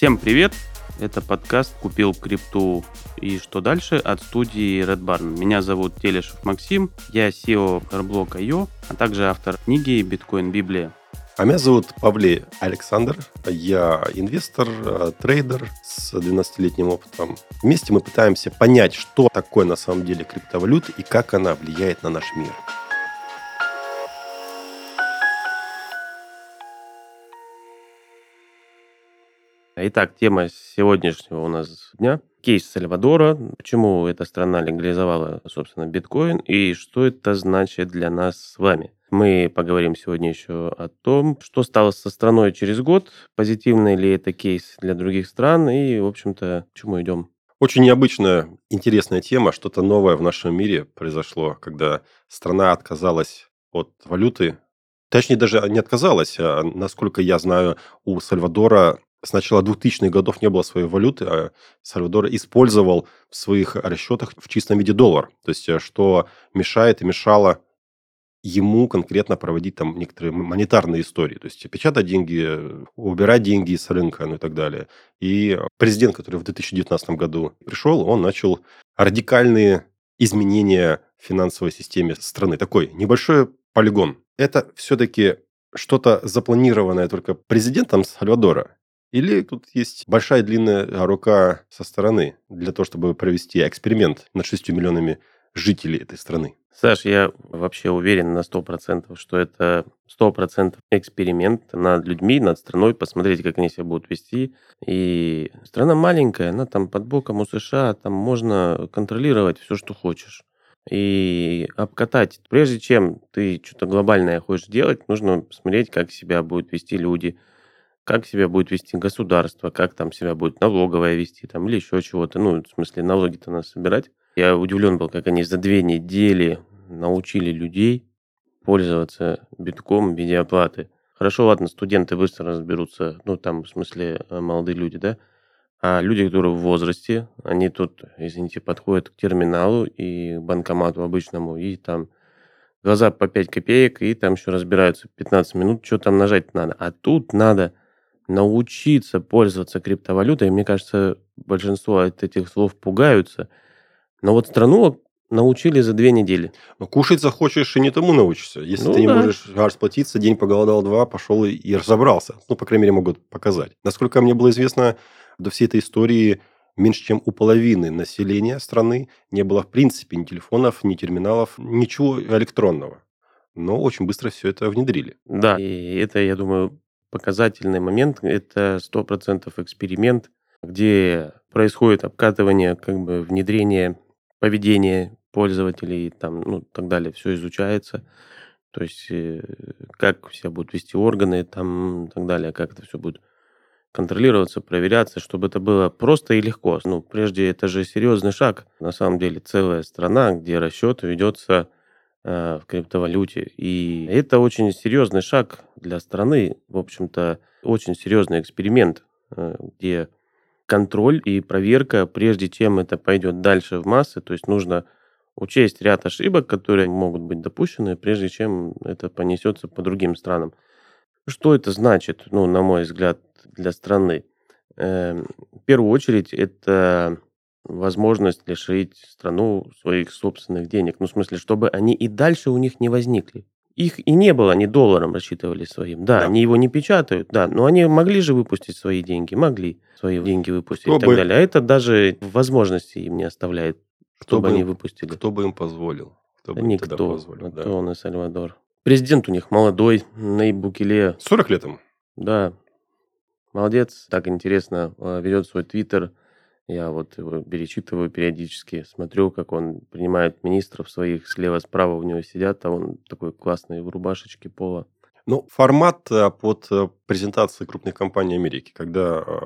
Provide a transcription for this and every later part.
Всем привет! Это подкаст «Купил крипту и что дальше» от студии Red Barn. Меня зовут Телешев Максим, я SEO Airblock.io, а также автор книги «Биткоин Библия». А меня зовут Павлей Александр. Я инвестор, э, трейдер с 12-летним опытом. Вместе мы пытаемся понять, что такое на самом деле криптовалюта и как она влияет на наш мир. Итак, тема сегодняшнего у нас дня – кейс Сальвадора. Почему эта страна легализовала, собственно, биткоин и что это значит для нас с вами. Мы поговорим сегодня еще о том, что стало со страной через год, позитивный ли это кейс для других стран и, в общем-то, к чему идем. Очень необычная, интересная тема, что-то новое в нашем мире произошло, когда страна отказалась от валюты, Точнее, даже не отказалась. А, насколько я знаю, у Сальвадора с начала 2000-х годов не было своей валюты, а Сальвадор использовал в своих расчетах в чистом виде доллар. То есть, э, что мешает и мешало ему конкретно проводить там некоторые монетарные истории, то есть печатать деньги, убирать деньги с рынка, ну и так далее. И президент, который в 2019 году пришел, он начал радикальные изменения в финансовой системе страны. Такой небольшой полигон. Это все-таки что-то запланированное только президентом Сальвадора? Или тут есть большая длинная рука со стороны для того, чтобы провести эксперимент над 6 миллионами жителей этой страны? Саш, я вообще уверен на 100%, что это 100% эксперимент над людьми, над страной, посмотреть, как они себя будут вести. И страна маленькая, она там под боком у США, там можно контролировать все, что хочешь. И обкатать. Прежде чем ты что-то глобальное хочешь делать, нужно посмотреть, как себя будут вести люди – как себя будет вести государство, как там себя будет налоговая вести, там, или еще чего-то. Ну, в смысле, налоги-то надо собирать. Я удивлен был, как они за две недели научили людей пользоваться битком в виде оплаты. Хорошо, ладно, студенты быстро разберутся, ну, там, в смысле, э, молодые люди, да? А люди, которые в возрасте, они тут, извините, подходят к терминалу и банкомату обычному, и там глаза по 5 копеек, и там еще разбираются 15 минут, что там нажать надо. А тут надо научиться пользоваться криптовалютой. Мне кажется, большинство от этих слов пугаются. Но вот страну научили за две недели. Но кушать захочешь и не тому научишься. Если ну, ты не да. можешь расплатиться, день поголодал два, пошел и, и разобрался. Ну, по крайней мере, могут показать. Насколько мне было известно, до всей этой истории меньше чем у половины населения страны не было в принципе ни телефонов, ни терминалов, ничего электронного. Но очень быстро все это внедрили. Да, и это, я думаю, показательный момент. Это 100% эксперимент, где происходит обкатывание, как бы внедрение поведения пользователей, там, ну, так далее, все изучается. То есть, э, как себя будут вести органы, там, так далее, как это все будет контролироваться, проверяться, чтобы это было просто и легко. Ну, прежде это же серьезный шаг. На самом деле, целая страна, где расчет ведется Э, в криптовалюте. И это очень серьезный шаг для страны, в общем-то, очень серьезный эксперимент, э, где контроль и проверка, прежде чем это пойдет дальше в массы, то есть нужно учесть ряд ошибок, которые могут быть допущены, прежде чем это понесется по другим странам. Что это значит, ну, на мой взгляд, для страны? Эм, в первую очередь, это возможность лишить страну своих собственных денег. Ну, в смысле, чтобы они и дальше у них не возникли. Их и не было, они долларом рассчитывали своим. Да, да. они его не печатают, да, но они могли же выпустить свои деньги, могли свои деньги выпустить кто и так бы... далее. А это даже возможности им не оставляет, чтобы кто они выпустили. Кто бы им позволил? Кто бы Никто. Им позволил, а да. он и Сальвадор. Президент у них молодой, Нейб Букеле. 40 лет ему? Да. Молодец, так интересно а, ведет свой твиттер я вот его перечитываю периодически, смотрю, как он принимает министров своих, слева-справа у него сидят, а он такой классный в рубашечке пола. Ну, формат э, под э, презентации крупных компаний Америки, когда э,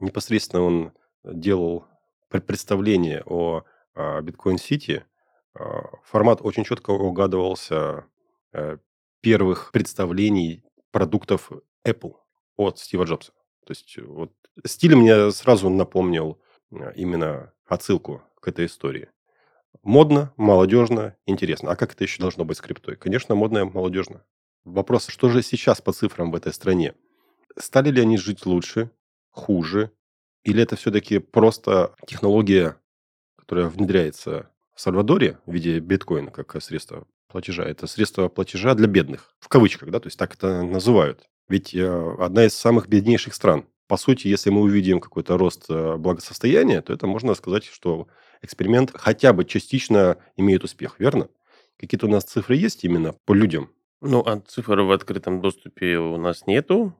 непосредственно он делал представление о биткоин-сити, формат очень четко угадывался первых представлений продуктов Apple от Стива Джобса. То есть вот стиль мне сразу напомнил э, именно отсылку к этой истории. Модно, молодежно, интересно. А как это еще должно быть с криптой? Конечно, модно и молодежно. Вопрос, что же сейчас по цифрам в этой стране? Стали ли они жить лучше, хуже? Или это все-таки просто технология, которая внедряется в Сальвадоре в виде биткоина как средство платежа? Это средство платежа для бедных, в кавычках, да, то есть так это называют. Ведь э, одна из самых беднейших стран. По сути, если мы увидим какой-то рост э, благосостояния, то это можно сказать, что эксперимент хотя бы частично имеет успех, верно? Какие-то у нас цифры есть именно по людям? Ну, а цифр в открытом доступе у нас нету.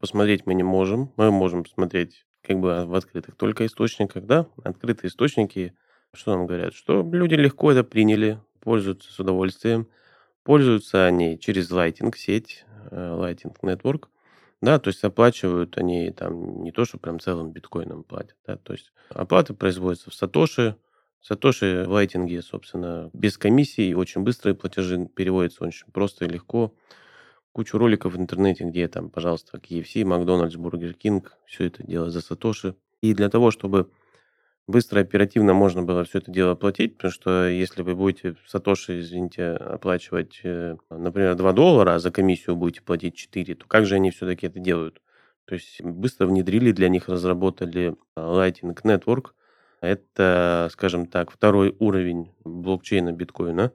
Посмотреть мы не можем. Мы можем посмотреть как бы в открытых только источниках, да? Открытые источники, что нам говорят? Что люди легко это приняли, пользуются с удовольствием. Пользуются они через Lightning сеть, Lightning Network. Да, то есть оплачивают они там не то, что прям целым биткоином платят, да, то есть оплата производится в Сатоши, Сатоши в Lightning е, собственно, без комиссий, очень быстрые платежи переводятся очень просто и легко. Кучу роликов в интернете, где там, пожалуйста, KFC, Макдональдс, Бургер Кинг, все это дело за Сатоши. И для того, чтобы быстро, оперативно можно было все это дело оплатить, потому что если вы будете Сатоши, извините, оплачивать, э, например, 2 доллара, а за комиссию будете платить 4, то как же они все-таки это делают? То есть быстро внедрили для них, разработали э, Lightning Network. Это, скажем так, второй уровень блокчейна биткоина,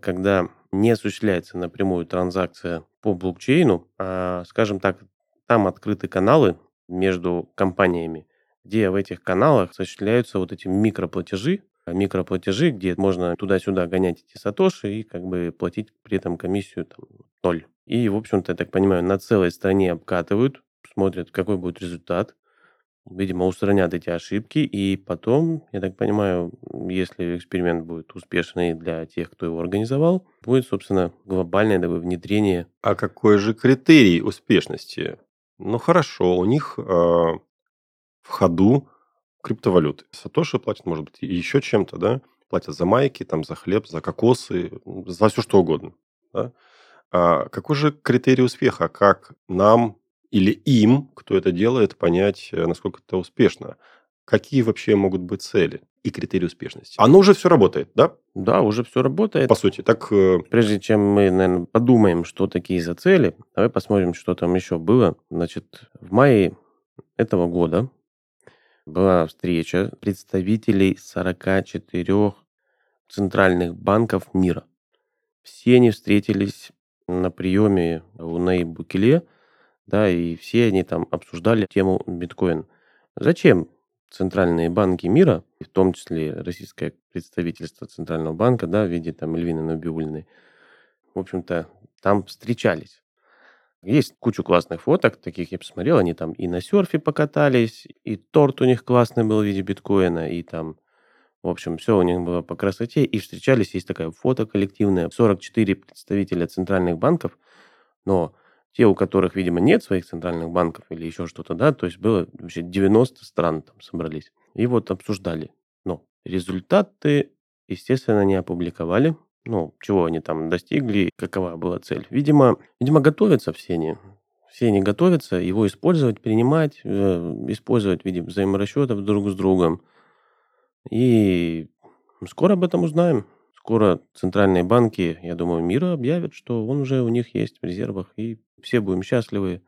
когда не осуществляется напрямую транзакция по блокчейну, а, скажем так, там открыты каналы между компаниями, где в этих каналах осуществляются вот эти микроплатежи, а микроплатежи, где можно туда-сюда гонять эти сатоши и как бы платить при этом комиссию там, ноль. И, в общем-то, я так понимаю, на целой стране обкатывают, смотрят, какой будет результат, видимо, устранят эти ошибки, и потом, я так понимаю, если эксперимент будет успешный для тех, кто его организовал, будет, собственно, глобальное такое внедрение. А какой же критерий успешности? Ну хорошо, у них э, в ходу криптовалюты. Сатоши платят, может быть, еще чем-то, да? Платят за майки, там, за хлеб, за кокосы, за все что угодно. Да? А какой же критерий успеха? Как нам или им, кто это делает, понять, э, насколько это успешно? Какие вообще могут быть цели и критерии успешности? Оно уже все работает, да? Да, уже все работает. По сути, так... Э, Прежде чем мы, наверное, подумаем, что такие за цели, давай посмотрим, что там еще было. Значит, в мае этого года была встреча представителей 44 центральных банков мира. Все они встретились на приеме у Наиб Букеле, да, и все они там обсуждали тему биткоин. Зачем центральные банки мира, в том числе российское представительство Центрального банка, да, в виде там Эльвины Набиулиной, в общем-то, там встречались. Есть кучу классных фоток, таких я посмотрел, они там и на серфе покатались, и торт у них классный был в виде биткоина, и там, в общем, все у них было по красоте, и встречались, есть такая фото коллективная, 44 представителя центральных банков, но те, у которых, видимо, нет своих центральных банков или еще что-то, да, то есть было вообще 90 стран там собрались, и вот обсуждали. Но результаты, естественно, не опубликовали, ну, чего они там достигли, какова была цель. Видимо, видимо готовятся все они. Все они готовятся его использовать, принимать, э, использовать в виде взаиморасчетов друг с другом. И скоро об этом узнаем. Скоро центральные банки, я думаю, мира объявят, что он уже у них есть в резервах, и все будем счастливы,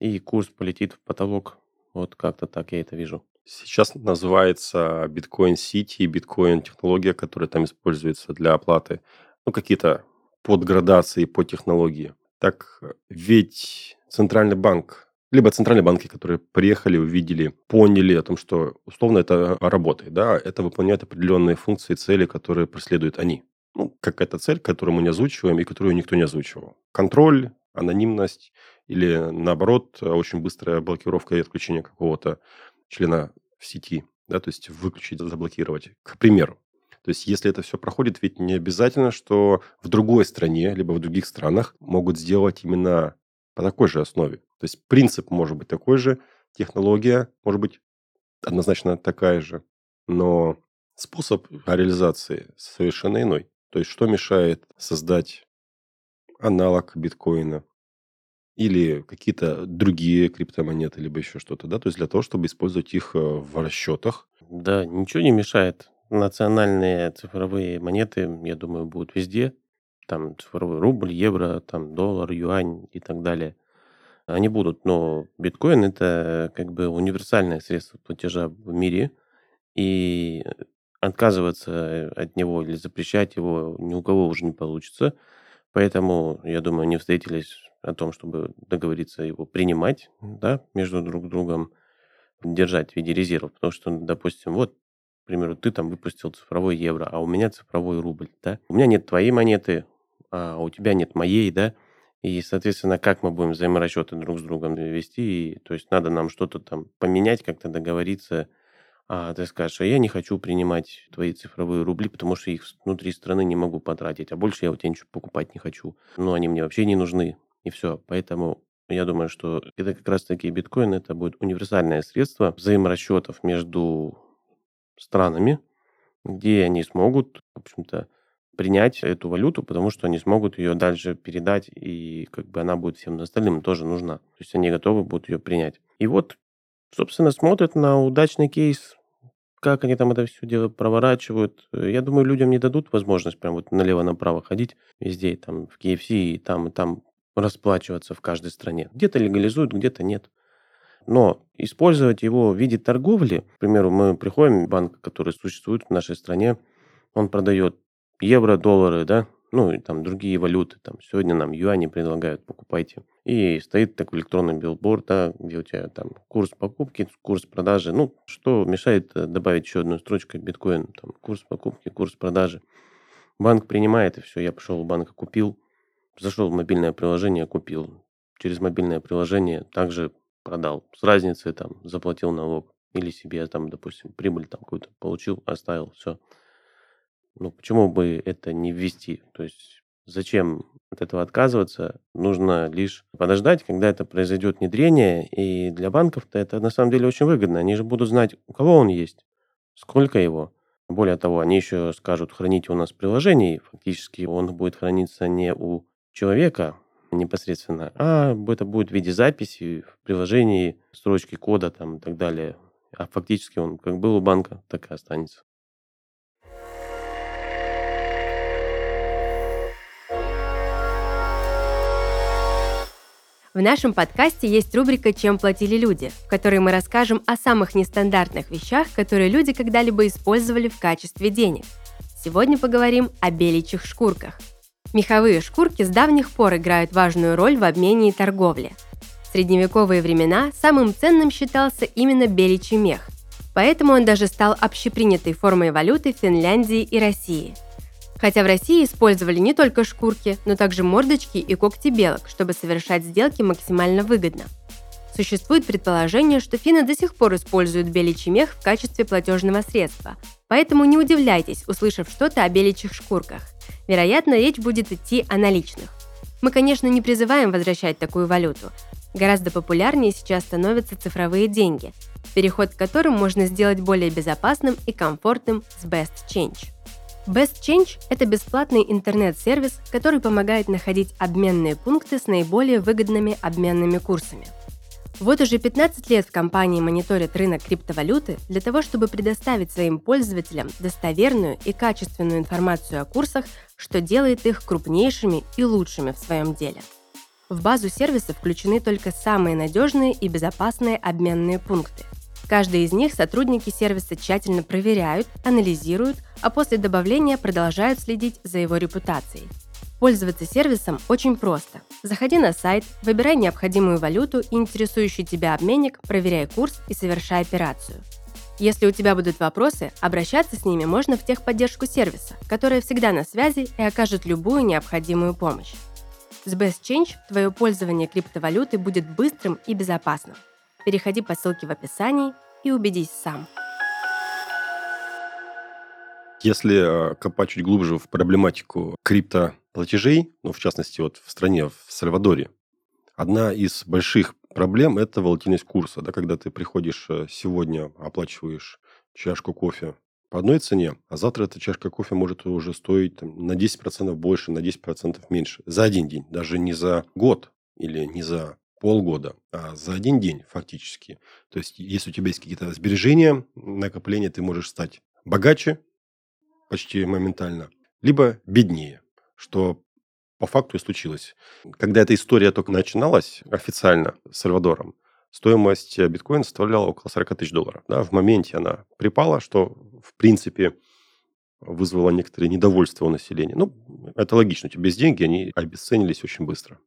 и курс полетит в потолок. Вот как-то так я это вижу. Сейчас называется биткоин сити, биткоин технология, которая там используется для оплаты. Ну, какие-то подградации по технологии. Так ведь Центральный банк, либо центральные банки, которые приехали, увидели, поняли о том, что условно это работает, да, это выполняет определенные функции, цели, которые преследуют они. Ну, какая-то цель, которую мы не озвучиваем и которую никто не озвучивал. Контроль, анонимность или, наоборот, очень быстрая блокировка и отключение какого-то члена в сети, да, то есть выключить, заблокировать, к примеру. То есть, если это все проходит, ведь не обязательно, что в другой стране, либо в других странах могут сделать именно по такой же основе. То есть, принцип может быть такой же, технология может быть однозначно такая же, но способ реализации совершенно иной. То есть, что мешает создать аналог биткоина, или какие-то другие криптомонеты, либо еще что-то, да, то есть для того, чтобы использовать их э, в расчетах. Да, ничего не мешает. Национальные цифровые монеты, я думаю, будут везде. Там цифровой рубль, евро, там доллар, юань и так далее. они будут, но биткоин это как бы универсальное средство платежа в мире, и отказываться от него или запрещать его ни у кого уже не получится. Поэтому, я думаю, они встретились о том, чтобы договориться его принимать да, между друг другом, держать в виде резервов. Потому что, допустим, вот, к примеру, ты там выпустил цифровой евро, а у меня цифровой рубль. Да? У меня нет твоей монеты, а у тебя нет моей, да, и, соответственно, как мы будем взаиморасчеты друг с другом вести, и, то есть надо нам что-то там поменять, как-то договориться, а ты скажешь, а я не хочу принимать твои цифровые рубли, потому что их внутри страны не могу потратить, а больше я у тебя ничего покупать не хочу. Ну, они мне вообще не нужны, и все. Поэтому я думаю, что это как раз-таки биткоин, это будет универсальное средство взаиморасчетов между странами, где они смогут, в общем-то, принять эту валюту, потому что они смогут ее дальше передать, и как бы она будет всем остальным тоже нужна. То есть они готовы будут ее принять. И вот, собственно, смотрят на удачный кейс, как они там это все дело проворачивают. Я думаю, людям не дадут возможность прям вот налево-направо ходить везде, там, в KFC, и там, и там расплачиваться в каждой стране. Где-то легализуют, где-то нет. Но использовать его в виде торговли, к примеру, мы приходим в банк, который существует в нашей стране, он продает евро, доллары, да, ну и там другие валюты, там сегодня нам юани предлагают, покупайте. И стоит такой электронный билборд, да, где у тебя там курс покупки, курс продажи. Ну, что мешает э, добавить еще одну строчку биткоин, там курс покупки, курс продажи. Банк принимает, и все, я пошел в банк, купил, зашел в мобильное приложение, купил. Через мобильное приложение также продал. С разницей там заплатил налог. Или себе там, допустим, прибыль там какую-то получил, оставил, все. Ну, почему бы это не ввести? То есть зачем от этого отказываться? Нужно лишь подождать, когда это произойдет внедрение. И для банков-то это на самом деле очень выгодно. Они же будут знать, у кого он есть, сколько его. Более того, они еще скажут, храните у нас в приложении. Фактически он будет храниться не у человека непосредственно, а это будет в виде записи в приложении, строчки кода там и так далее. А фактически он как был у банка, так и останется. В нашем подкасте есть рубрика «Чем платили люди», в которой мы расскажем о самых нестандартных вещах, которые люди когда-либо использовали в качестве денег. Сегодня поговорим о беличьих шкурках. Меховые шкурки с давних пор играют важную роль в обмене и торговле. В средневековые времена самым ценным считался именно беличий мех, поэтому он даже стал общепринятой формой валюты Финляндии и России – Хотя в России использовали не только шкурки, но также мордочки и когти белок, чтобы совершать сделки максимально выгодно. Существует предположение, что финны до сих пор используют беличий мех в качестве платежного средства, поэтому не удивляйтесь, услышав что-то о беличьих шкурках. Вероятно, речь будет идти о наличных. Мы, конечно, не призываем возвращать такую валюту. Гораздо популярнее сейчас становятся цифровые деньги, переход к которым можно сделать более безопасным и комфортным с Best Change. Best Change – это бесплатный интернет-сервис, который помогает находить обменные пункты с наиболее выгодными обменными курсами. Вот уже 15 лет в компании мониторят рынок криптовалюты для того, чтобы предоставить своим пользователям достоверную и качественную информацию о курсах, что делает их крупнейшими и лучшими в своем деле. В базу сервиса включены только самые надежные и безопасные обменные пункты – Каждый из них сотрудники сервиса тщательно проверяют, анализируют, а после добавления продолжают следить за его репутацией. Пользоваться сервисом очень просто. Заходи на сайт, выбирай необходимую валюту и интересующий тебя обменник, проверяй курс и совершай операцию. Если у тебя будут вопросы, обращаться с ними можно в техподдержку сервиса, которая всегда на связи и окажет любую необходимую помощь. С Best Change твое пользование криптовалюты будет быстрым и безопасным. Переходи по ссылке в описании и убедись сам. Если э, копать чуть глубже в проблематику криптоплатежей, ну, в частности, вот в стране, в Сальвадоре, одна из больших проблем – это волатильность курса. Да, когда ты приходишь э, сегодня, оплачиваешь чашку кофе по одной цене, а завтра эта чашка кофе может уже стоить там, на 10% больше, на 10% меньше. За один день, даже не за год или не за полгода, а за один день фактически. То есть, если у тебя есть какие-то сбережения, накопления, ты можешь стать богаче почти моментально, либо беднее, что по факту и случилось. Когда эта история только начиналась официально с Сальвадором, стоимость биткоина составляла около 40 тысяч долларов. Да, в моменте она припала, что, в принципе, вызвало некоторое недовольство у населения. Ну, это логично, у тебя есть деньги, они обесценились очень быстро.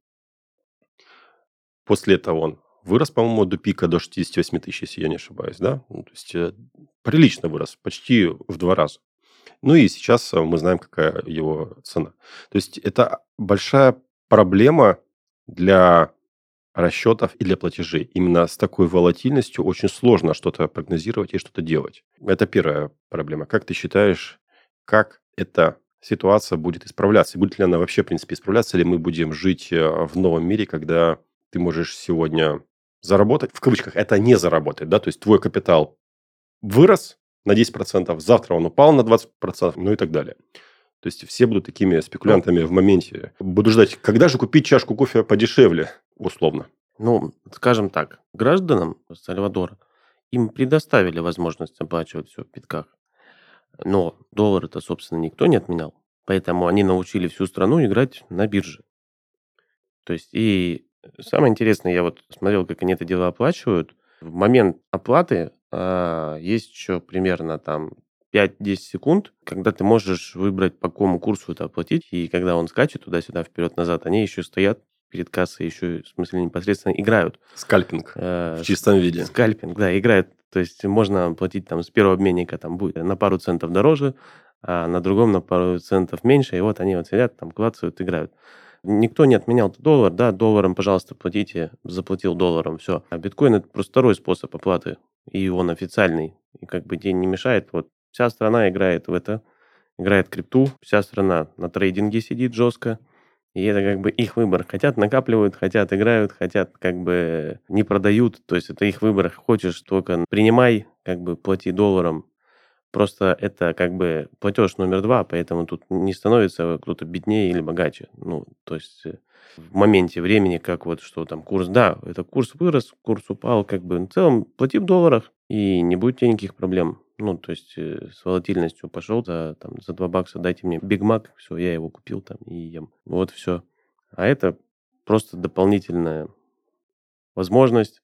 После этого он вырос, по-моему, до пика до 68 тысяч, если я не ошибаюсь, да? Ну, то есть э, прилично вырос, почти в два раза. Ну и сейчас мы знаем, какая его цена. То есть это большая проблема для расчетов и для платежей. Именно с такой волатильностью очень сложно что-то прогнозировать и что-то делать. Это первая проблема. Как ты считаешь, как эта ситуация будет исправляться? будет ли она вообще, в принципе, исправляться, или мы будем жить э, в новом мире, когда ты можешь сегодня заработать, в кавычках, это не заработать, да, то есть твой капитал вырос на 10%, завтра он упал на 20%, ну и так далее. То есть все будут такими спекулянтами в моменте. Буду ждать, когда же купить чашку кофе подешевле, условно. Ну, скажем так, гражданам Сальвадора им предоставили возможность оплачивать все в битках. Но доллар это, собственно, никто не отменял. Поэтому они научили всю страну играть на бирже. То есть, и самое интересное, я вот смотрел, как они это дело оплачивают. В момент оплаты а, есть еще примерно там 5-10 секунд, когда ты можешь выбрать, по какому курсу это оплатить, и когда он скачет туда-сюда, вперед-назад, они еще стоят перед кассой, еще, в смысле, непосредственно играют. Скальпинг э, в чистом виде. Скальпинг, да, играют. То есть можно платить там с первого обменника там будет на пару центов дороже, а на другом на пару центов меньше, и вот они вот сидят, там клацают, играют. Никто не отменял доллар, да, долларом, пожалуйста, платите, заплатил долларом, все. А биткоин это просто второй способ оплаты, и он официальный, и как бы день не мешает. Вот вся страна играет в это, играет крипту, вся страна на трейдинге сидит жестко, и это как бы их выбор. Хотят накапливают, хотят играют, хотят как бы не продают. То есть это их выбор. Хочешь только принимай, как бы плати долларом. Просто это как бы платеж номер два, поэтому тут не становится кто-то беднее или богаче. Ну, то есть э, в моменте времени, как вот что там курс, да, это курс вырос, курс упал, как бы в целом плати в долларах, и не будет никаких проблем. Ну, то есть э, с волатильностью пошел за, там, за 2 бакса, дайте мне Биг Мак, все, я его купил там и ем. Вот все. А это просто дополнительная возможность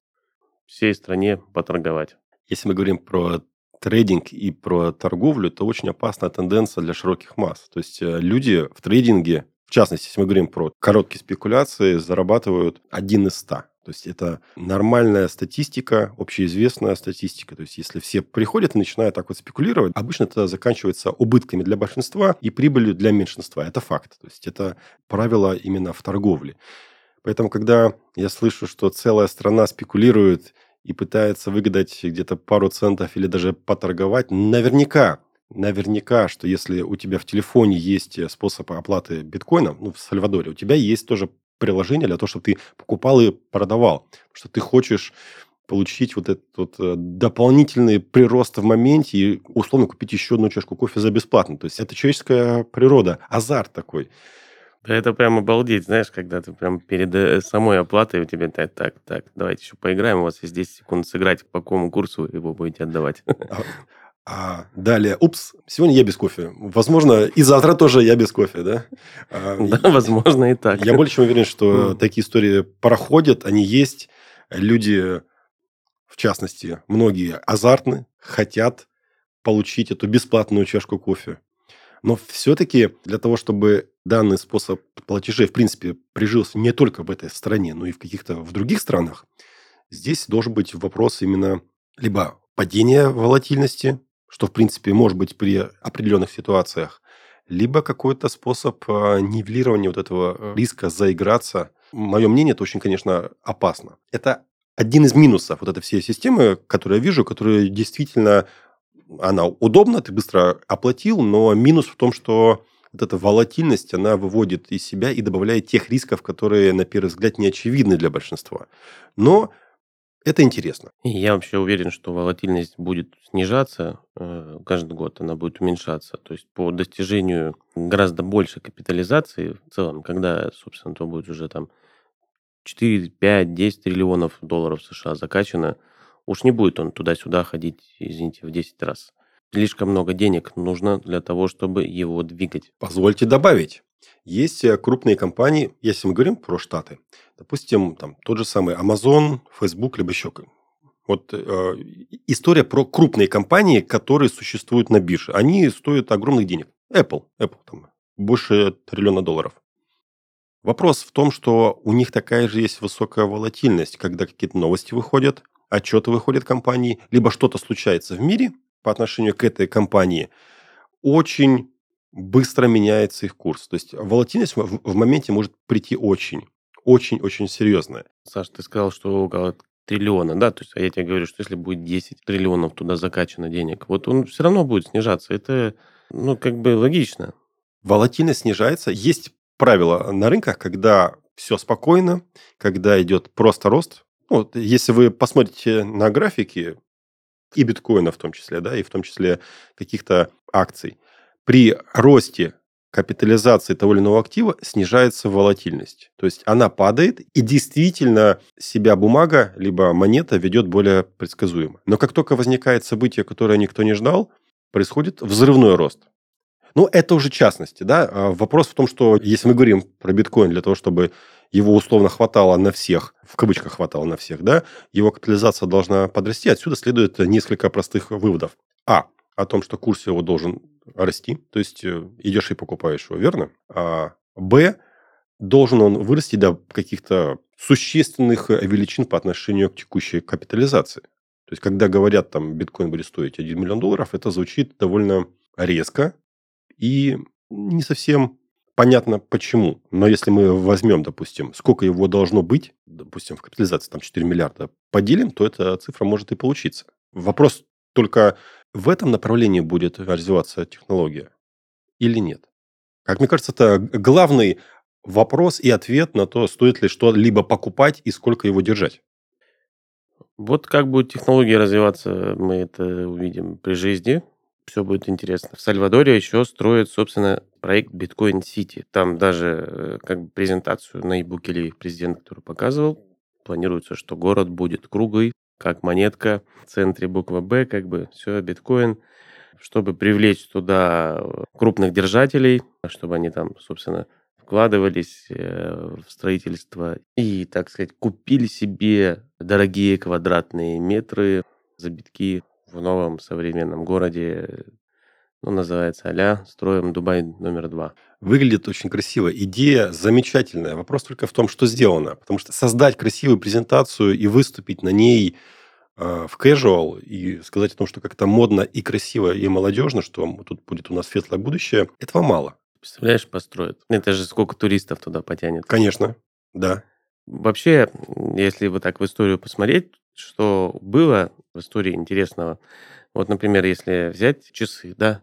всей стране поторговать. Если мы говорим про трейдинг и про торговлю, то очень опасная тенденция для широких масс. То есть э, люди в трейдинге, в частности, если мы говорим про короткие спекуляции, зарабатывают один из ста. То есть это нормальная статистика, общеизвестная статистика. То есть если все приходят и начинают так вот спекулировать, обычно это заканчивается убытками для большинства и прибылью для меньшинства. Это факт. То есть это правило именно в торговле. Поэтому, когда я слышу, что целая страна спекулирует и пытается выгадать где-то пару центов или даже поторговать, наверняка наверняка, что если у тебя в телефоне есть способ оплаты биткоином, ну, в Сальвадоре, у тебя есть тоже приложение для того, чтобы ты покупал и продавал. Что ты хочешь получить вот этот вот э, дополнительный прирост в моменте и условно купить еще одну чашку кофе за бесплатно. То есть это человеческая природа, азарт такой. Это прям обалдеть, знаешь, когда ты прям перед э, самой оплатой у тебя так, так, так, давайте еще поиграем, у вас есть 10 секунд сыграть, по какому курсу его будете отдавать. А, а далее, упс, сегодня я без кофе. Возможно, и завтра тоже я без кофе, да? А, да, возможно, и так. Я более чем уверен, что такие истории проходят, они есть. Люди, в частности, многие азартны, хотят получить эту бесплатную чашку кофе. Но все-таки для того, чтобы данный способ платежей, в принципе, прижился не только в этой стране, но и в каких-то в других странах, здесь должен быть вопрос именно либо падения волатильности, что, в принципе, может быть при определенных ситуациях, либо какой-то способ а, нивелирования вот этого э, риска заиграться. Мое мнение, это очень, конечно, опасно. Это один из минусов вот этой всей системы, которую я вижу, которая действительно, она удобна, ты быстро оплатил, но минус в том, что вот эта волатильность, она выводит из себя и добавляет тех рисков, которые, на первый взгляд, не очевидны для большинства. Но это интересно. Я вообще уверен, что волатильность будет снижаться э, каждый год, она будет уменьшаться. То есть по достижению гораздо большей капитализации в целом, когда, собственно, то будет уже там 4, 5, 10 триллионов долларов США закачано, уж не будет он туда-сюда ходить, извините, в 10 раз. Слишком много денег нужно для того, чтобы его двигать. Позвольте добавить, Есть э, крупные компании, если мы говорим про Штаты, допустим, там тот же самый Amazon, Facebook, либо еще вот э, история про крупные компании, которые существуют на бирже. Они стоят огромных денег. Apple, Apple там больше триллиона долларов. Вопрос в том, что у них такая же есть высокая волатильность, когда какие-то новости выходят, отчеты выходят компании, либо что-то случается в мире по отношению к этой компании, очень быстро меняется их курс. То есть волатильность в, в моменте может прийти очень, очень-очень серьезная. Саш, ты сказал, что около триллиона, да, то есть, а я тебе говорю, что если будет 10 триллионов туда закачано денег, вот он все равно будет снижаться. Это, ну, как бы логично. Волатильность снижается. Есть правила на рынках, когда все спокойно, когда идет просто рост. Вот, если вы посмотрите на графики и биткоина в том числе, да, и в том числе каких-то акций, при росте капитализации того или иного актива снижается волатильность. То есть она падает, и действительно себя бумага, либо монета ведет более предсказуемо. Но как только возникает событие, которое никто не ждал, происходит взрывной рост. Ну, это уже частности, да. А вопрос в том, что если мы говорим про биткоин для того, чтобы его условно хватало на всех, в кавычках хватало на всех, да, его капитализация должна подрасти. Отсюда следует несколько простых выводов. А. О том, что курс его должен расти, то есть э, идешь и покупаешь его, верно? А Б. Должен он вырасти до каких-то существенных величин по отношению к текущей капитализации. То есть, когда говорят, там, биткоин будет стоить 1 миллион долларов, это звучит довольно резко, и не совсем понятно почему. Но если мы возьмем, допустим, сколько его должно быть, допустим, в капитализации там 4 миллиарда, поделим, то эта цифра может и получиться. Вопрос только в этом направлении будет развиваться технология или нет? Как мне кажется, это главный вопрос и ответ на то, стоит ли что-либо покупать и сколько его держать. Вот как будет технология развиваться, мы это увидим при жизни все будет интересно. В Сальвадоре еще строят, собственно, проект Bitcoin City. Там даже э, как бы презентацию на e-буке президент, который показывал, планируется, что город будет круглый, как монетка, в центре буква Б, как бы все биткоин, чтобы привлечь туда э, крупных держателей, чтобы они там, собственно, вкладывались э, в строительство и, так сказать, купили себе дорогие квадратные метры за битки в новом современном городе, ну, называется а «Строим Дубай номер два». Выглядит очень красиво. Идея замечательная. Вопрос только в том, что сделано. Потому что создать красивую презентацию и выступить на ней э, в casual и сказать о том, что как-то модно и красиво и молодежно, что тут будет у нас светлое будущее, этого мало. Представляешь, построят. Это же сколько туристов туда потянет. Конечно, да. Вообще, если вот так в историю посмотреть, что было в истории интересного. Вот, например, если взять часы, да,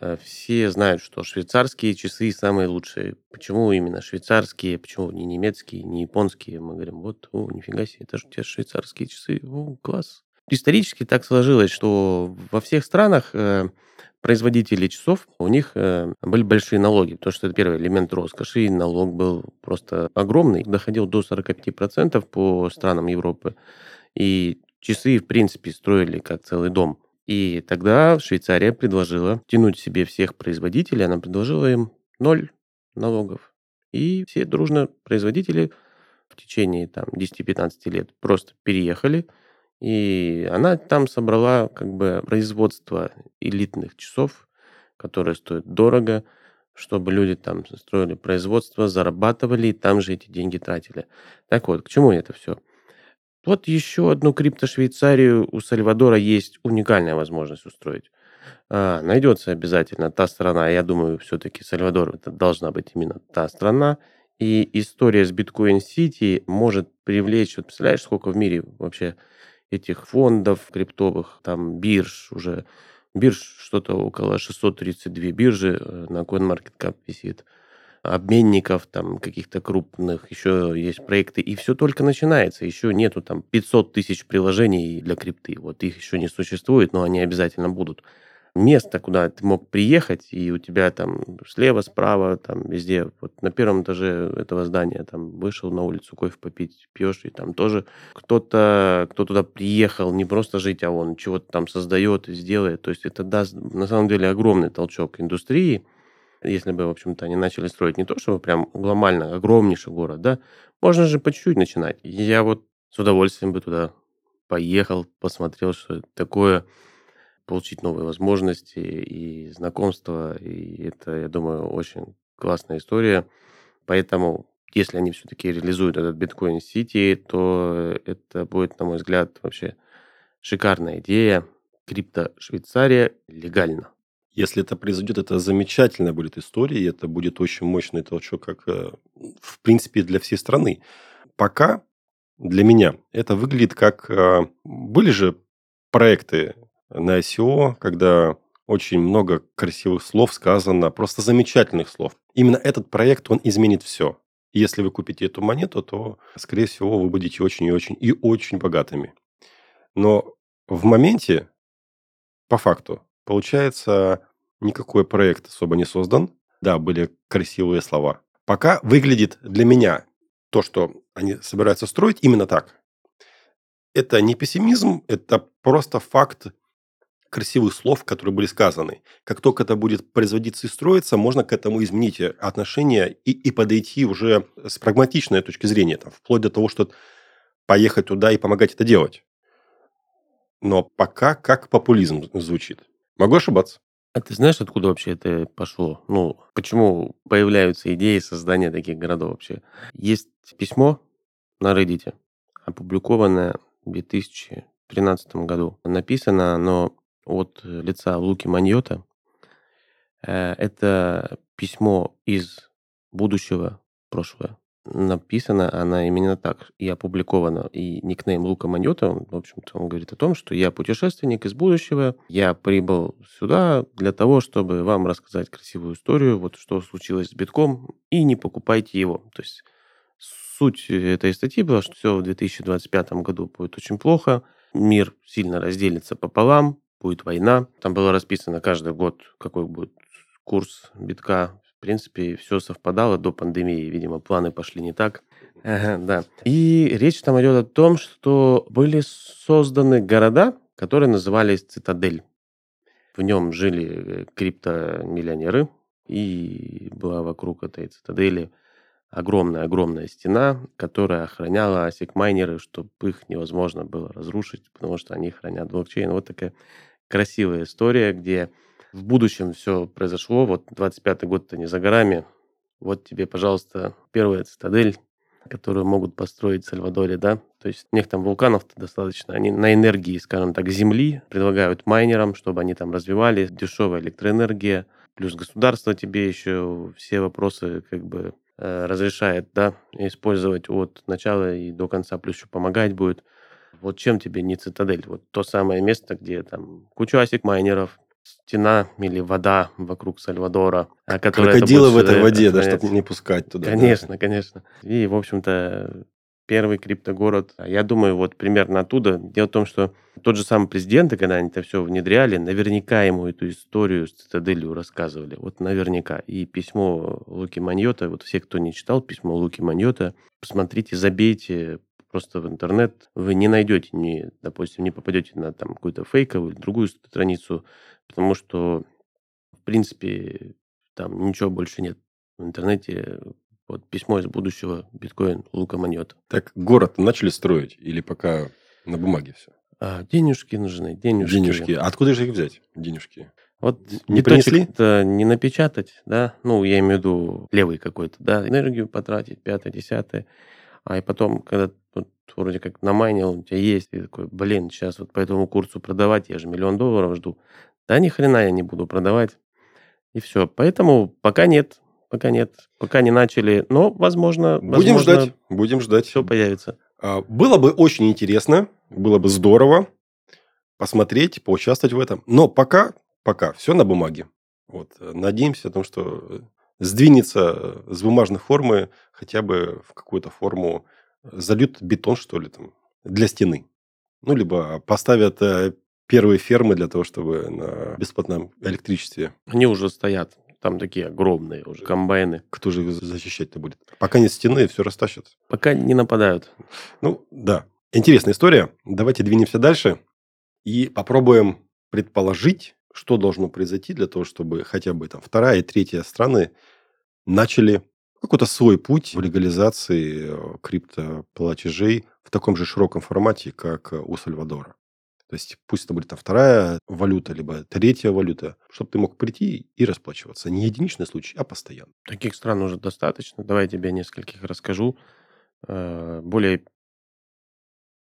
э, все знают, что швейцарские часы самые лучшие. Почему именно швейцарские, почему не немецкие, не японские? Мы говорим, вот, о, нифига себе, это же у тебя швейцарские часы, о, класс. Исторически так сложилось, что во всех странах э, производители часов, у них э, были большие налоги, потому что это первый элемент роскоши, и налог был просто огромный, доходил до 45% по странам Европы. И часы, в принципе, строили как целый дом. И тогда Швейцария предложила тянуть себе всех производителей, она предложила им ноль налогов. И все дружно производители в течение там, 10-15 лет просто переехали, и она там собрала как бы производство элитных часов, которые стоят дорого, чтобы люди там строили производство, зарабатывали, и там же эти деньги тратили. Так вот, к чему это все? Вот еще одну криптошвейцарию у Сальвадора есть уникальная возможность устроить. А, найдется обязательно та страна, я думаю, все-таки Сальвадор это должна быть именно та страна. И история с Биткоин Сити может привлечь, вот представляешь, сколько в мире вообще этих фондов криптовых, там бирж уже, бирж что-то около 632 биржи э, на CoinMarketCap висит обменников, там каких-то крупных, еще есть проекты, и все только начинается. Еще нету там 500 тысяч приложений для крипты. Вот их еще не существует, но они обязательно будут. Место, куда ты мог приехать, и у тебя там слева, справа, там везде, вот на первом этаже этого здания, там вышел на улицу кофе попить, пьешь, и там тоже кто-то, кто туда приехал, не просто жить, а он чего-то там создает и сделает. То есть это даст на самом деле огромный толчок индустрии, Если бы, в общем-то, они начали строить не то, чтобы прям глобально огромнейший город, да, можно же по чуть-чуть начинать. Я вот с удовольствием бы туда поехал, посмотрел, что это такое, получить новые возможности и знакомства. И это, я думаю, очень классная история. Поэтому, если они все-таки реализуют этот биткоин Сити, то это будет, на мой взгляд, вообще шикарная идея. Крипто Швейцария легально. Если это произойдет, это замечательная будет история, и это будет очень мощный толчок, как э, в принципе для всей страны. Пока для меня это выглядит как... Э, были же проекты на ICO, когда очень много красивых слов сказано, просто замечательных слов. Именно этот проект, он изменит все. Если вы купите эту монету, то, скорее всего, вы будете очень и очень и очень богатыми. Но в моменте, по факту, получается, никакой проект особо не создан. Да, были красивые слова. Пока выглядит для меня то, что они собираются строить, именно так. Это не пессимизм, это просто факт красивых слов, которые были сказаны. Как только это будет производиться и строиться, можно к этому изменить отношения и, и подойти уже с прагматичной точки зрения, там, вплоть до того, что поехать туда и помогать это делать. Но пока как популизм звучит. Могу ошибаться. А ты знаешь, откуда вообще это пошло? Ну, почему появляются идеи создания таких городов вообще? Есть письмо на Reddit, опубликованное в 2013 году. Написано оно от лица Луки Маньота. Э, это письмо из будущего прошлое написана она именно так и опубликована. И никнейм Лука Маньота, в общем-то, он говорит о том, что я путешественник из будущего, я прибыл сюда для того, чтобы вам рассказать красивую историю, вот что случилось с битком, и не покупайте его. То есть суть этой статьи была, что все в 2025 году будет очень плохо, мир сильно разделится пополам, будет война. Там было расписано каждый год, какой будет курс битка, в принципе, все совпадало до пандемии. Видимо, планы пошли не так. Ага, да. И речь там идет о том, что были созданы города, которые назывались Цитадель. В нем жили э, криптомиллионеры, и была вокруг этой цитадели огромная-огромная стена, которая охраняла асик-майнеры, чтобы их невозможно было разрушить, потому что они хранят блокчейн. Вот такая красивая история, где в будущем все произошло, вот 25-й год-то не за горами, вот тебе, пожалуйста, первая цитадель, которую могут построить в Сальвадоре, да, то есть у них там вулканов-то достаточно, они на энергии, скажем так, земли предлагают майнерам, чтобы они там развивали, дешевая электроэнергия, плюс государство тебе еще все вопросы как бы э, разрешает, да, использовать от начала и до конца, плюс еще помогать будет. Вот чем тебе не цитадель? Вот то самое место, где там куча асик майнеров, стена или вода вокруг Сальвадора. А которая Крокодилы в этой воде, да, чтобы не пускать туда. Конечно, да. конечно. И, в общем-то, первый криптогород. А я думаю, вот примерно оттуда. Дело в том, что тот же самый президент, когда они это все внедряли, наверняка ему эту историю с цитаделью рассказывали. Вот наверняка. И письмо Луки Маньота, вот все, кто не читал письмо Луки Маньота, посмотрите, забейте, просто в интернет, вы не найдете, не, допустим, не попадете на там какую-то фейковую или другую страницу, потому что, в принципе, там ничего больше нет. В интернете вот письмо из будущего, биткоин, Лука Маньота. Так город начали строить или пока на бумаге все? А, денежки нужны, денежки. Денежки. А откуда же их взять, денежки? Вот не принесли? не напечатать, да, ну, я имею в виду левый какой-то, да, энергию потратить, пятое, десятое. А и потом, когда вот, вроде как намайнил, у тебя есть, и такой, блин, сейчас вот по этому курсу продавать, я же миллион долларов жду. Да ни хрена я не буду продавать. И все. Поэтому пока нет. Пока нет. Пока не начали. Но, возможно... Будем возможно, ждать. Будем ждать. Все появится. А, было бы очень интересно. Было бы здорово посмотреть, поучаствовать в этом. Но пока, пока все на бумаге. Вот. Надеемся о том, что сдвинется с бумажной формы хотя бы в какую-то форму, зальют бетон, что ли, там, для стены. Ну, либо поставят э, первые фермы для того, чтобы на бесплатном электричестве. Они уже стоят. Там такие огромные уже комбайны. Кто же защищать-то будет? Пока нет стены, все растащат. Пока не нападают. Ну, да. Интересная история. Давайте двинемся дальше и попробуем предположить, что должно произойти для того, чтобы хотя бы там вторая и третья страны начали какой-то свой путь в легализации э, криптоплатежей в таком же широком формате, как у Сальвадора. То есть пусть это будет там вторая валюта, либо третья валюта, чтобы ты мог прийти и расплачиваться. Не единичный случай, а постоянно. Таких стран уже достаточно. Давай я тебе нескольких расскажу. Э, более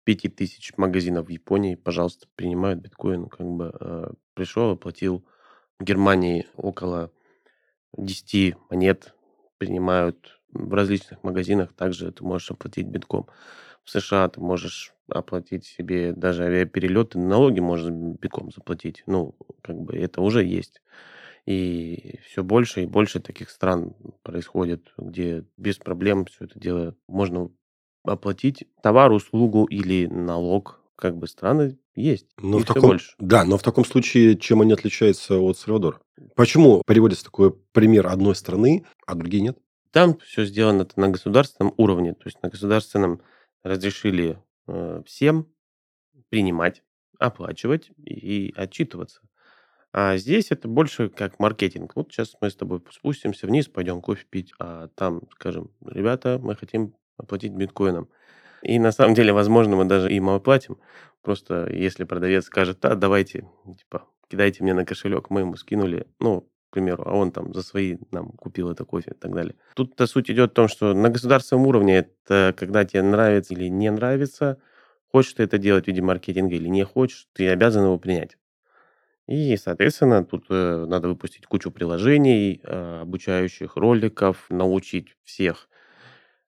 пяти тысяч магазинов в Японии, пожалуйста, принимают биткоин. Как бы э, пришел, оплатил. В Германии около 10 монет принимают в различных магазинах. Также ты можешь оплатить битком. В США ты можешь оплатить себе даже авиаперелеты, налоги можно битком заплатить. Ну, как бы это уже есть. И все больше и больше таких стран происходит, где без проблем все это дело можно оплатить товар, услугу или налог. Как бы страны есть. Но и в таком, больше. да, но в таком случае, чем они отличаются от Сальвадора? Почему приводится такой пример одной страны, а другие нет? Там все сделано на государственном уровне. То есть на государственном разрешили э, всем принимать, оплачивать и отчитываться. А здесь это больше как маркетинг. Вот сейчас мы с тобой спустимся вниз, пойдем кофе пить, а там скажем, ребята, мы хотим оплатить биткоином. И на самом деле, возможно, мы даже им оплатим. Просто если продавец скажет, да, давайте, типа, кидайте мне на кошелек, мы ему скинули, ну, примеру, а он там за свои нам купил это кофе и так далее. Тут-то суть идет в том, что на государственном уровне это когда тебе нравится или не нравится, хочешь ты это делать в виде маркетинга или не хочешь, ты обязан его принять. И, соответственно, тут э, надо выпустить кучу приложений, э, обучающих роликов, научить всех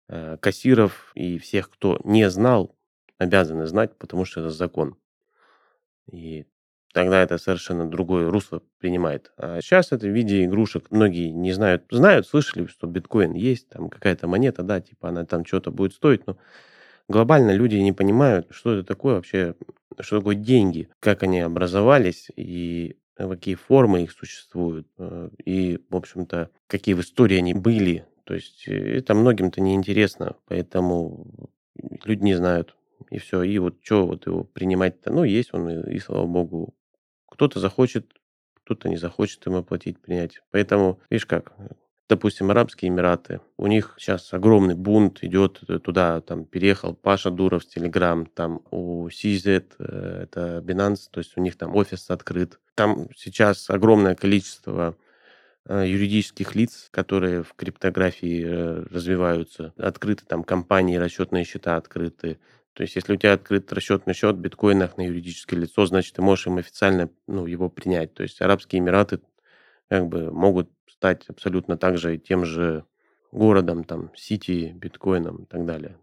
э, кассиров и всех, кто не знал, обязаны знать, потому что это закон. И тогда это совершенно другое русло принимает. А сейчас это в виде игрушек. Многие не знают, знают, слышали, что биткоин есть, там какая-то монета, да, типа она там что-то будет стоить, но глобально люди не понимают, что это такое вообще, что такое деньги, как они образовались и какие формы их существуют, э, и, в общем-то, какие в истории они были. То есть э, это многим-то неинтересно, поэтому люди не знают. И все. И вот что вот его принимать-то? Ну, есть он, и, и слава богу. Кто-то захочет, кто-то не захочет ему оплатить, принять. Поэтому, видишь как, допустим, Арабские Эмираты, у них сейчас огромный бунт идет туда, там переехал Паша Дуров с Телеграм, там у CZ, э, это Binance, то есть у них там офис открыт. Там сейчас огромное количество э, юридических лиц, которые в криптографии э, развиваются. Открыты там компании, расчетные счета открыты. То есть, если у тебя открыт расчетный счет в биткоинах на юридическое лицо, значит, ты можешь им официально ну, его принять. То есть, Арабские Эмираты как бы могут стать абсолютно также тем же городом, там, сити, биткоином и так далее.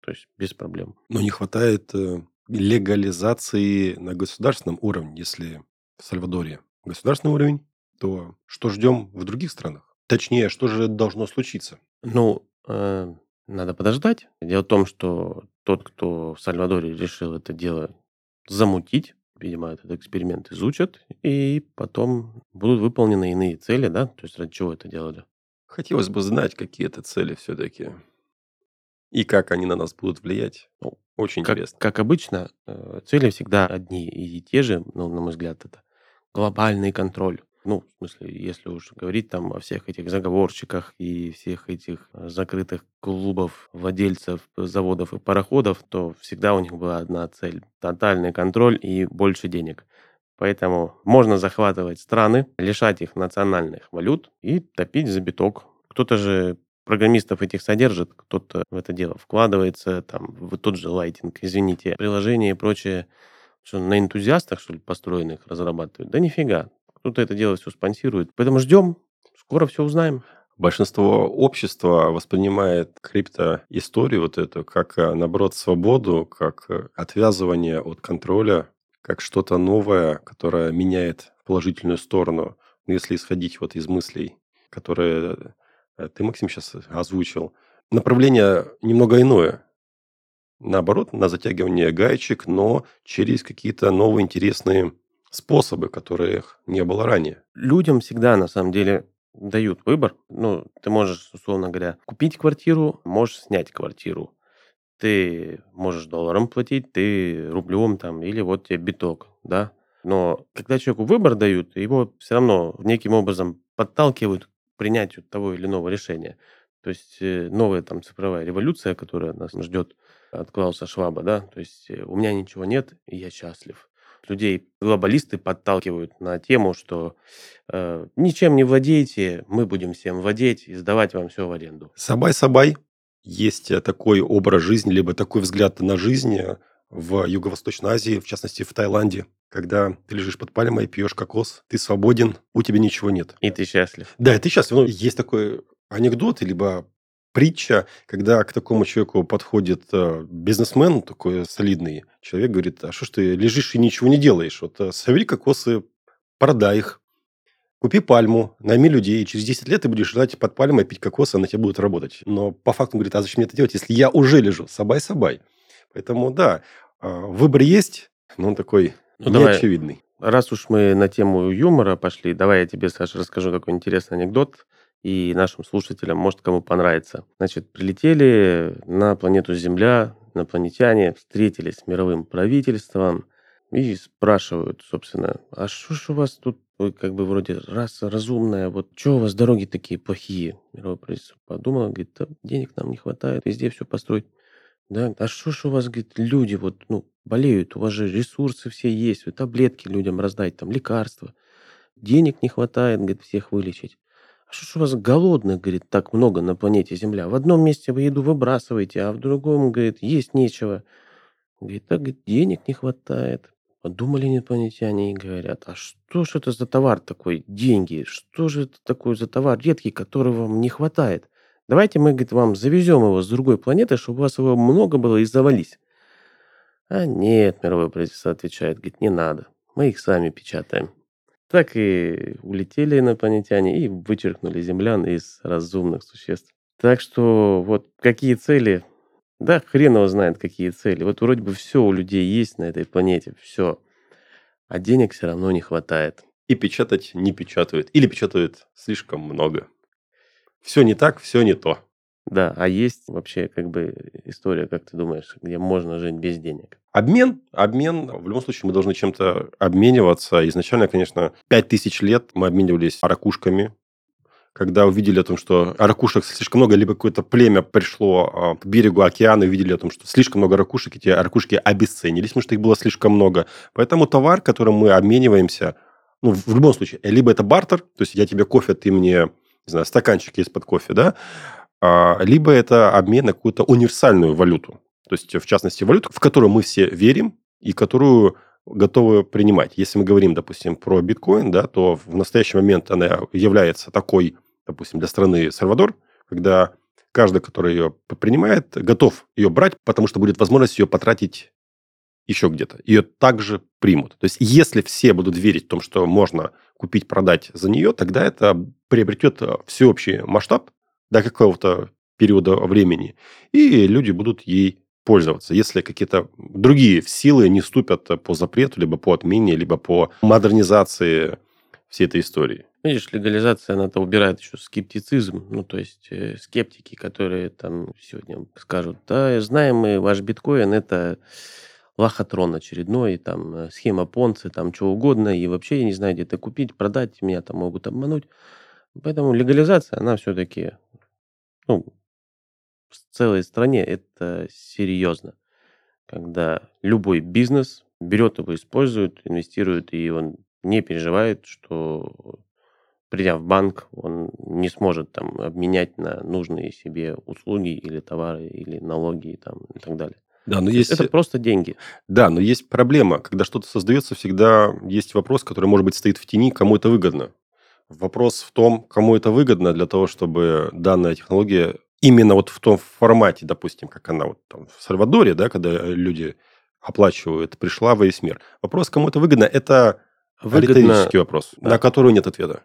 То есть без проблем. Но не хватает э, легализации на государственном уровне. Если в Сальвадоре государственный уровень, то что ждем в других странах? Точнее, что же должно случиться? Ну, э, надо подождать. Дело в том, что тот, кто в Сальвадоре решил это дело замутить, видимо, этот эксперимент изучат, и потом будут выполнены иные цели, да? То есть ради чего это делали? Хотелось бы знать, какие это цели все-таки. И как они на нас будут влиять. Ну, Очень Как, интересно. как обычно, э, цели всегда одни и те же, ну, на мой взгляд, это глобальный контроль. Ну, в смысле, если уж говорить там о всех этих заговорщиках и всех этих э, закрытых клубов владельцев заводов и пароходов, то всегда у них была одна цель – тотальный контроль и больше денег. Поэтому можно захватывать страны, лишать их национальных валют и топить за биток. Кто-то же программистов этих содержит, кто-то в это дело вкладывается, там, в тот же лайтинг, извините, приложения и прочее, что на энтузиастах, что ли, построенных разрабатывают? Да нифига. Кто-то это дело все спонсирует. Поэтому ждем, скоро все узнаем. Большинство общества воспринимает криптоисторию вот эту как, э, наоборот, свободу, как э, отвязывание от контроля, как что-то новое, которое меняет положительную сторону. Но Если исходить вот из мыслей, которые э, ты, Максим, сейчас озвучил, направление немного иное. Наоборот, на затягивание гаечек, но через какие-то новые интересные способы, которых не было ранее. Людям всегда, на самом деле, дают выбор. Ну, ты можешь, условно говоря, купить квартиру, можешь снять квартиру. Ты можешь долларом платить, ты рублем там, или вот тебе биток, да. Но когда человеку выбор дают, его все равно неким образом подталкивают к принятию того или иного решения. То есть э, новая там цифровая революция, которая нас ждет от Клауса Шваба, да, то есть э, у меня ничего нет, и я счастлив. Людей глобалисты подталкивают на тему, что э, ничем не владеете, мы будем всем владеть и сдавать вам все в аренду. Сабай-сабай. Есть э, такой образ жизни, либо такой взгляд на жизнь э, в Юго-Восточной Азии, в частности в Таиланде, когда ты лежишь под пальмой, пьешь кокос, ты свободен, у тебя ничего нет. И ты счастлив. Да, и ты счастлив. Ну, есть такой анекдот, либо притча, когда к такому человеку подходит э, бизнесмен, такой солидный человек, говорит, а что ж ты лежишь и ничего не делаешь? Вот э, собери кокосы, продай их, купи пальму, найми людей, и через 10 лет ты будешь лежать под пальмой, пить кокос, она тебе будет работать. Но по факту говорит, а зачем мне это делать, если я уже лежу? Сабай-сабай. Поэтому, да, э, выбор есть, но он такой Ну, давай. неочевидный. Раз уж мы на тему юмора пошли, давай я тебе, Саша, расскажу такой интересный анекдот, и нашим слушателям, может, кому понравится. Значит, прилетели на планету Земля, инопланетяне, встретились с мировым правительством и спрашивают, собственно, а что ж у вас тут, вы как бы вроде раса разумная, вот что у вас дороги такие плохие? Мировое правительство подумало, говорит, да, денег нам не хватает, везде все построить. Да, а что ж у вас, говорит, люди вот, ну, болеют, у вас же ресурсы все есть, вы таблетки людям раздать, там, лекарства. Денег не хватает, говорит, всех вылечить. Что ж у вас голодных, говорит, так много на планете Земля? В одном месте вы еду выбрасываете, а в другом, говорит, есть нечего. Говорит, так, денег не хватает. Подумали инопланетяне и говорят, а что ж это за товар такой, деньги? Что же это такой за товар редкий, который вам не хватает? Давайте мы, говорит, вам завезем его с другой планеты, чтобы у вас его много было и завались. А нет, мировое правительство отвечает, говорит, не надо. Мы их сами печатаем. Так и улетели инопланетяне и вычеркнули землян из разумных существ. Так что вот какие цели, да хрен его знает, какие цели. Вот вроде бы все у людей есть на этой планете, все. А денег все равно не хватает. И печатать не печатают. Или печатают слишком много. Все не так, все не то. Да, а есть вообще как бы история, как ты думаешь, где можно жить без денег? Обмен, обмен, в любом случае мы должны чем-то обмениваться. Изначально, конечно, 5000 лет мы обменивались ракушками, когда увидели о том, что ракушек слишком много, либо какое-то племя пришло а, к берегу океана и увидели о том, что слишком много ракушек, эти ракушки обесценились, потому что их было слишком много. Поэтому товар, которым мы обмениваемся, ну, в любом случае, либо это бартер, то есть я тебе кофе, ты мне, не знаю, стаканчик из-под кофе, да, либо это обмен на какую-то универсальную валюту. То есть, в частности, валюту, в которую мы все верим и которую готовы принимать. Если мы говорим, допустим, про биткоин, да, то в настоящий момент она является такой, допустим, для страны Сальвадор, когда каждый, который ее принимает, готов ее брать, потому что будет возможность ее потратить еще где-то. Ее также примут. То есть, если все будут верить в том, что можно купить, продать за нее, тогда это приобретет всеобщий масштаб до какого-то периода времени, и люди будут ей пользоваться, если какие-то другие силы не ступят по запрету, либо по отмене, либо по модернизации всей этой истории. Видишь, легализация, она-то убирает еще скептицизм. Ну, то есть э, скептики, которые там сегодня скажут, да, знаем мы, ваш биткоин – это лохотрон очередной, там, э, схема понцы, там, что угодно, и вообще я не знаю, где это купить, продать, меня там могут обмануть. Поэтому легализация, она все-таки, ну, в целой стране это серьезно. Когда любой бизнес берет его, использует, инвестирует, и он не переживает, что придя в банк, он не сможет там обменять на нужные себе услуги или товары, или налоги там, и так далее. Да, но есть... Это просто деньги. Да, но есть проблема. Когда что-то создается, всегда есть вопрос, который, может быть, стоит в тени, кому это выгодно. Вопрос в том, кому это выгодно для того, чтобы данная технология именно вот в том формате, допустим, как она вот там в Сальвадоре, да, когда люди оплачивают, пришла во весь мир. Вопрос, кому это выгодно, это выгодно, риторический вопрос, да. на который нет ответа.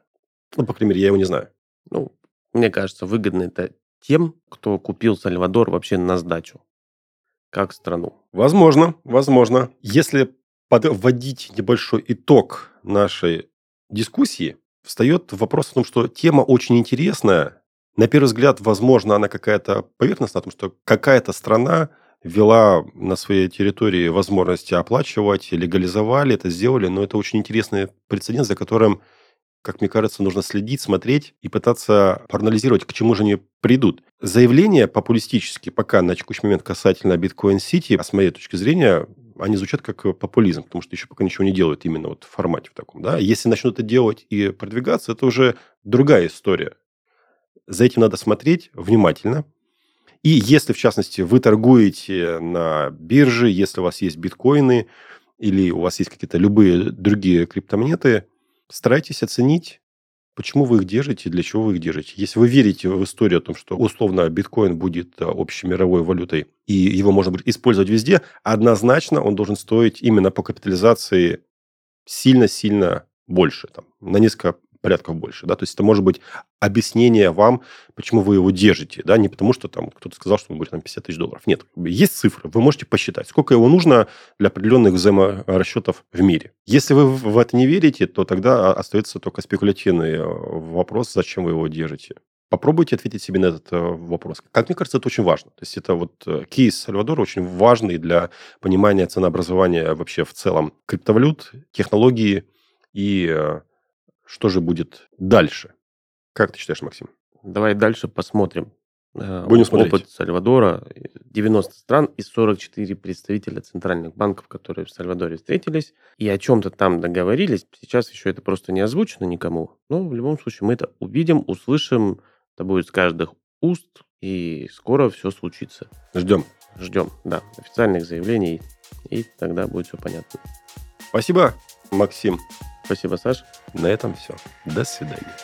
Ну, по крайней мере, я его не знаю. Ну, мне кажется, выгодно это тем, кто купил Сальвадор вообще на сдачу, как страну. Возможно, возможно. Если подводить небольшой итог нашей дискуссии, встает вопрос о том, что тема очень интересная, на первый взгляд, возможно, она какая-то поверхностная, о том, что какая-то страна ввела на своей территории возможности оплачивать, легализовали это, сделали, но это очень интересный прецедент, за которым как мне кажется, нужно следить, смотреть и пытаться проанализировать, к чему же они придут. Заявления популистические пока на текущий момент касательно Bitcoin City, а с моей точки зрения, они звучат как популизм, потому что еще пока ничего не делают именно вот в формате в таком. Да? Если начнут это делать и продвигаться, это уже другая история. За этим надо смотреть внимательно. И если, в частности, вы торгуете на бирже, если у вас есть биткоины или у вас есть какие-то любые другие криптомонеты – Старайтесь оценить, почему вы их держите, для чего вы их держите. Если вы верите в историю о том, что условно биткоин будет э, общей мировой валютой, и его можно будет использовать везде, однозначно он должен стоить именно по капитализации сильно-сильно больше, там, на несколько порядков больше, да, то есть это может быть объяснение вам, почему вы его держите, да, не потому что там кто-то сказал, что он будет там 50 тысяч долларов. Нет, есть цифры, вы можете посчитать, сколько его нужно для определенных взаиморасчетов в мире. Если вы в это не верите, то тогда остается только спекулятивный э, вопрос, зачем вы его держите. Попробуйте ответить себе на этот э, вопрос. Как мне кажется, это очень важно. То есть это вот э, кейс Сальвадора очень важный для понимания ценообразования вообще в целом криптовалют, технологии и что же будет дальше? Как ты считаешь, Максим? Давай дальше посмотрим. Э, Будем смотреть. Опыт Сальвадора. 90 стран и 44 представителя центральных банков, которые в Сальвадоре встретились и о чем-то там договорились. Сейчас еще это просто не озвучено никому. Но в любом случае мы это увидим, услышим. Это будет с каждых уст. И скоро все случится. Ждем. Ждем, да. Официальных заявлений. И тогда будет все понятно. Спасибо, Максим. Спасибо, Саш. На этом все. До свидания.